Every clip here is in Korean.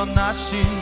태어나신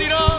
Hare Ram.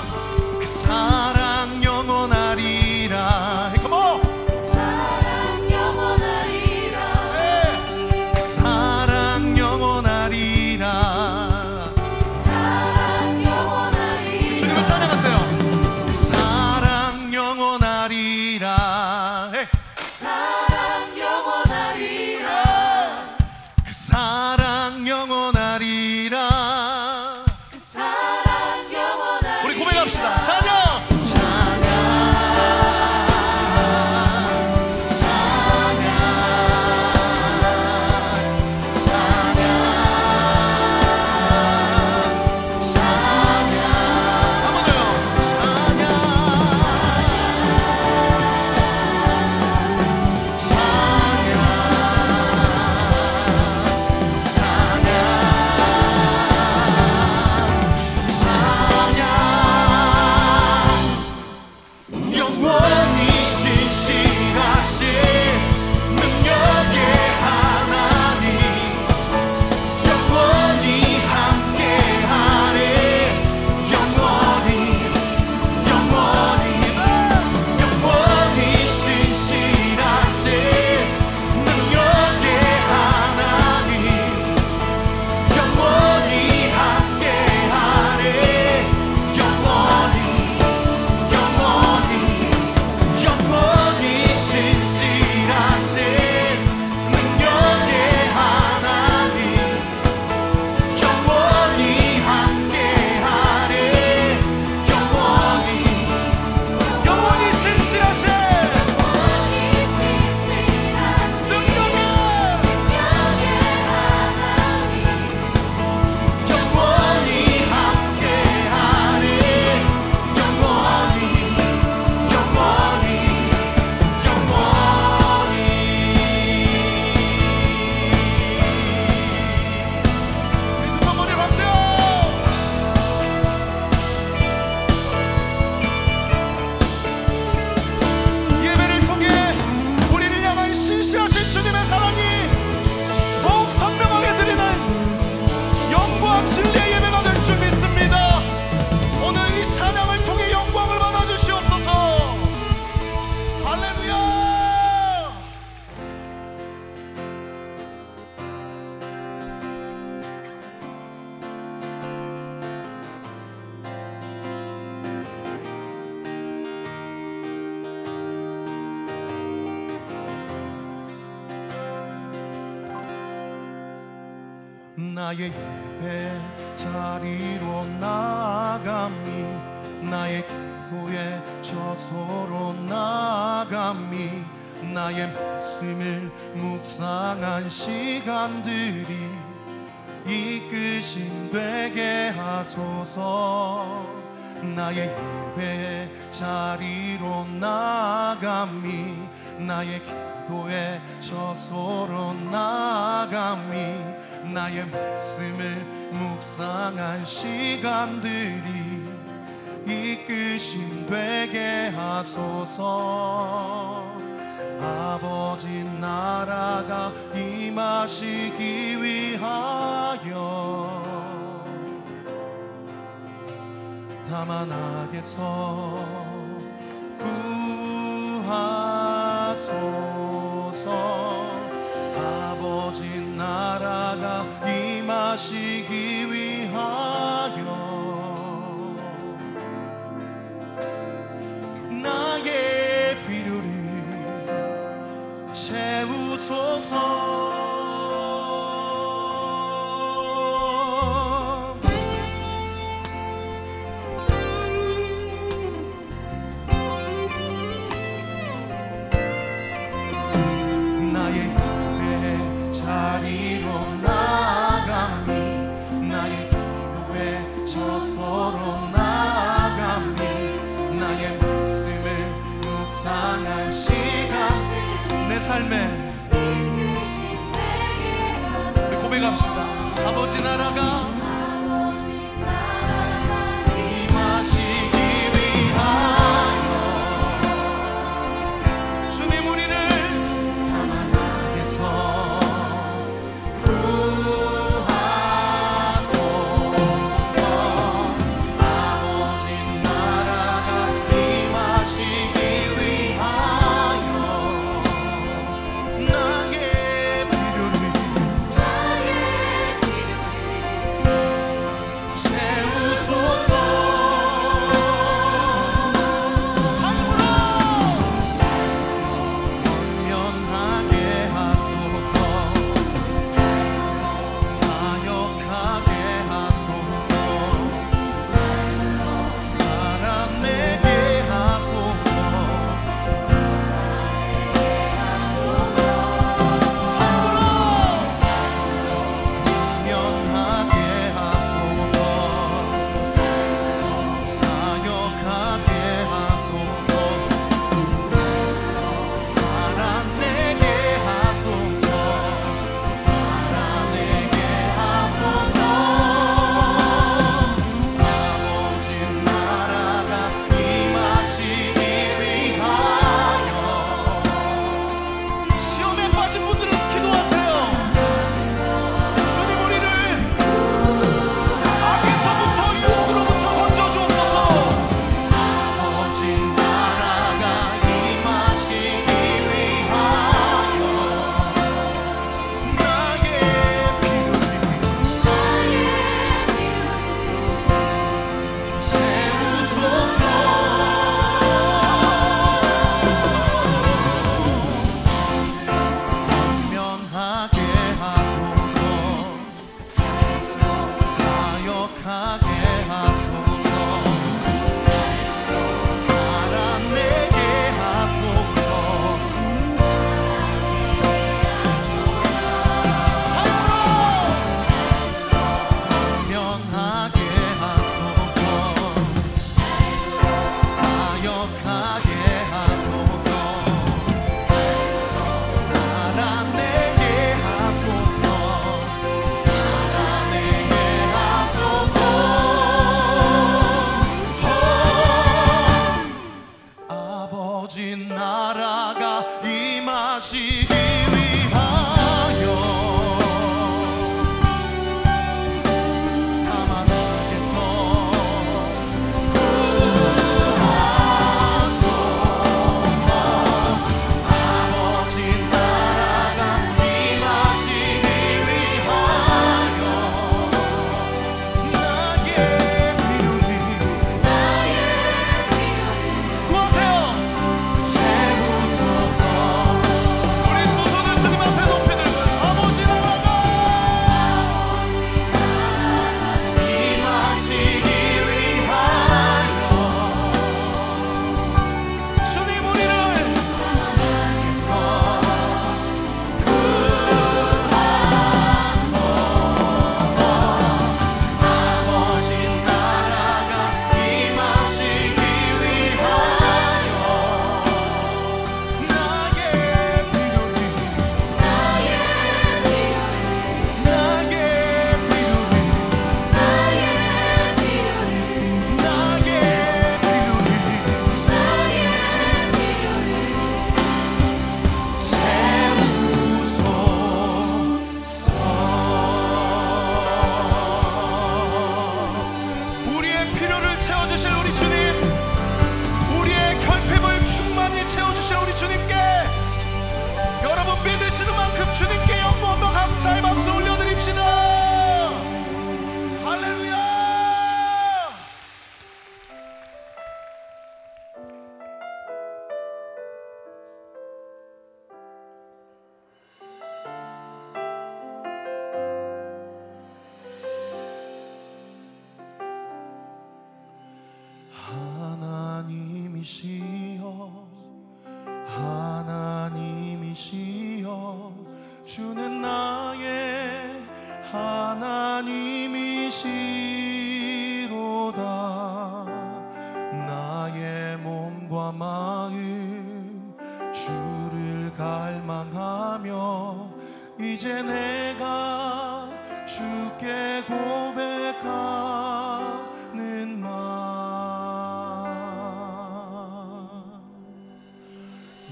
나의 예배 자리로 나아감이 나의 기도의 저소로 나아감이 나의 말씀을 묵상한 시간들이 이끄심 되게 하소서 나의 예배 자리로 나아감이 나의 기도의 저소로 나아감이 나의 말씀을 묵상한 시간들이 이끄심 되게 하소서. 아버지 나라가 임하시기 위하여 다만 악에서 구하소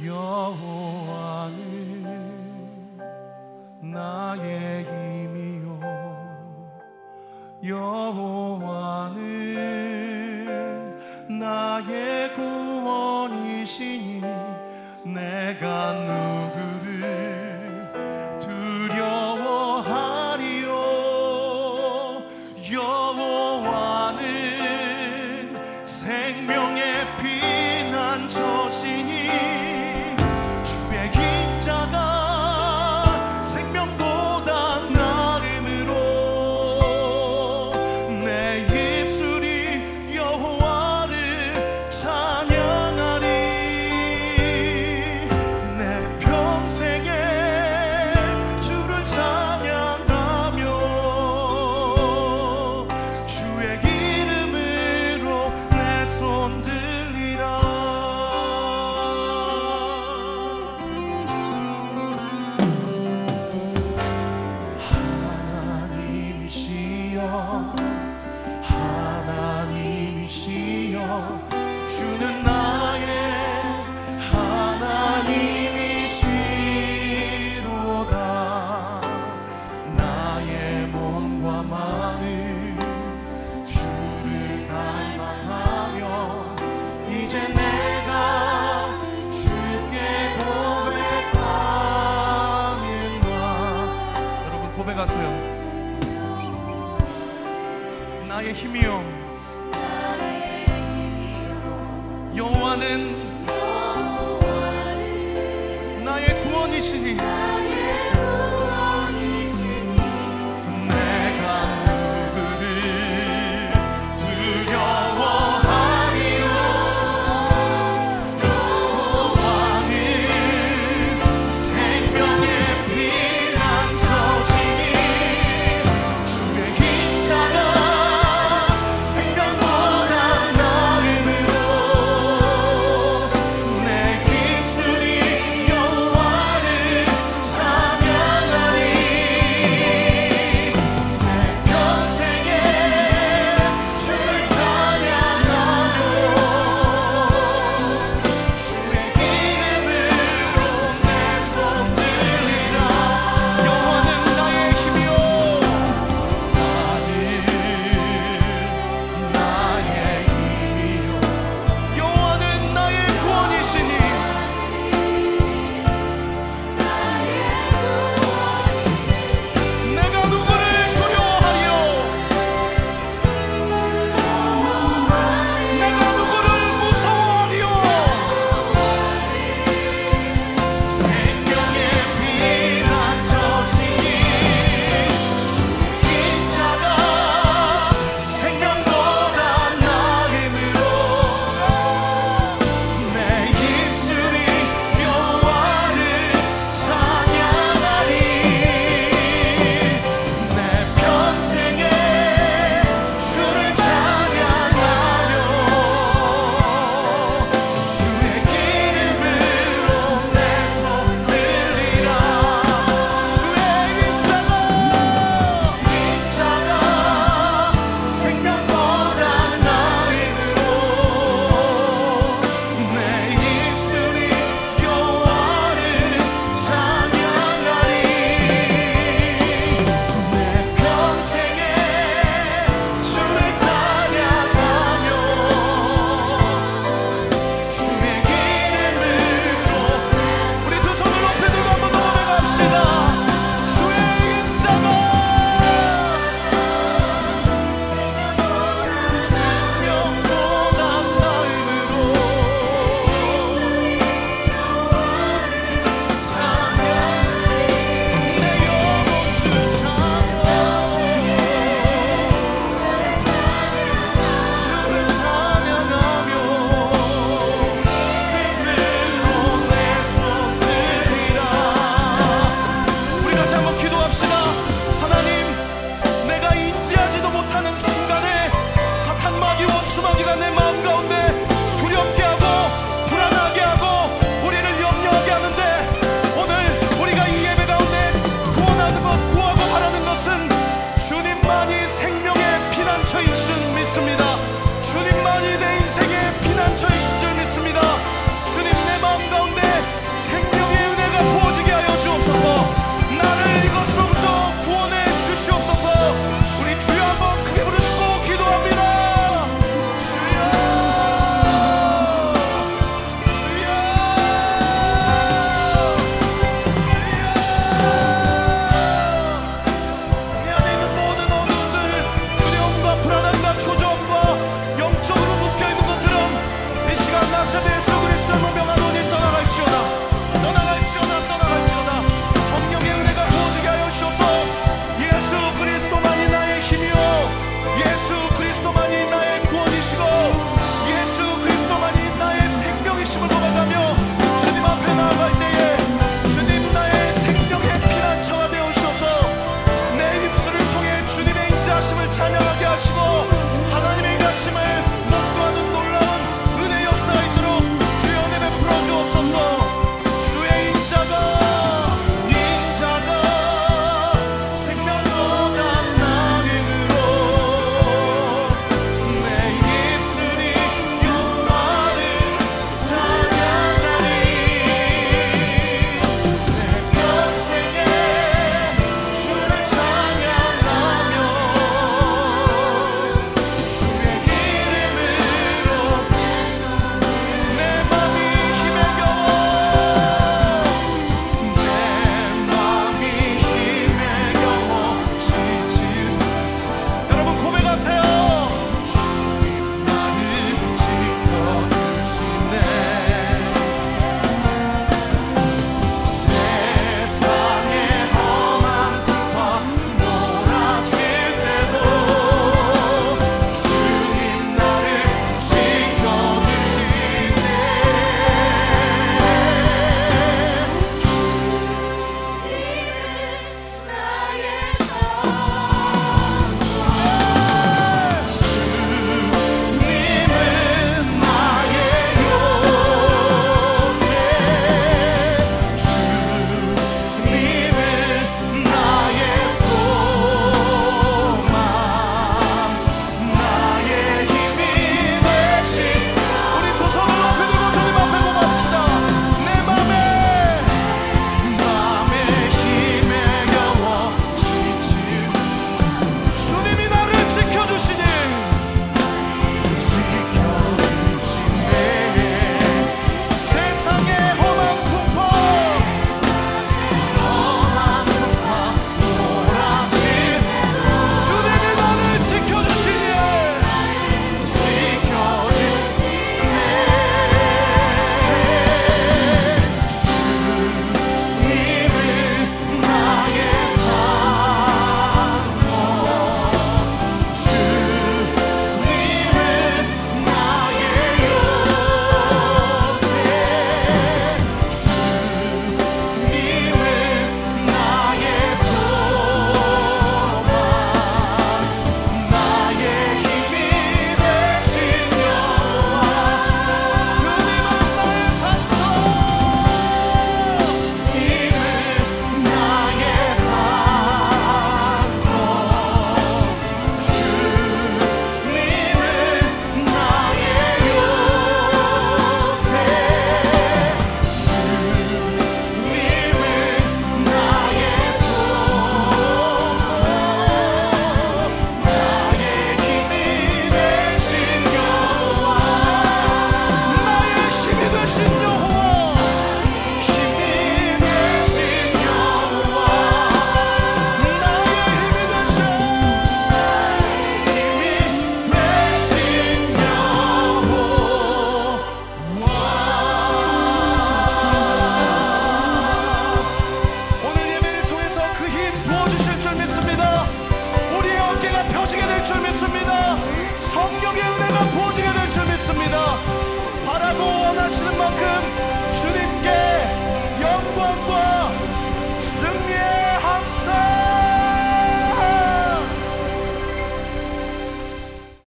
여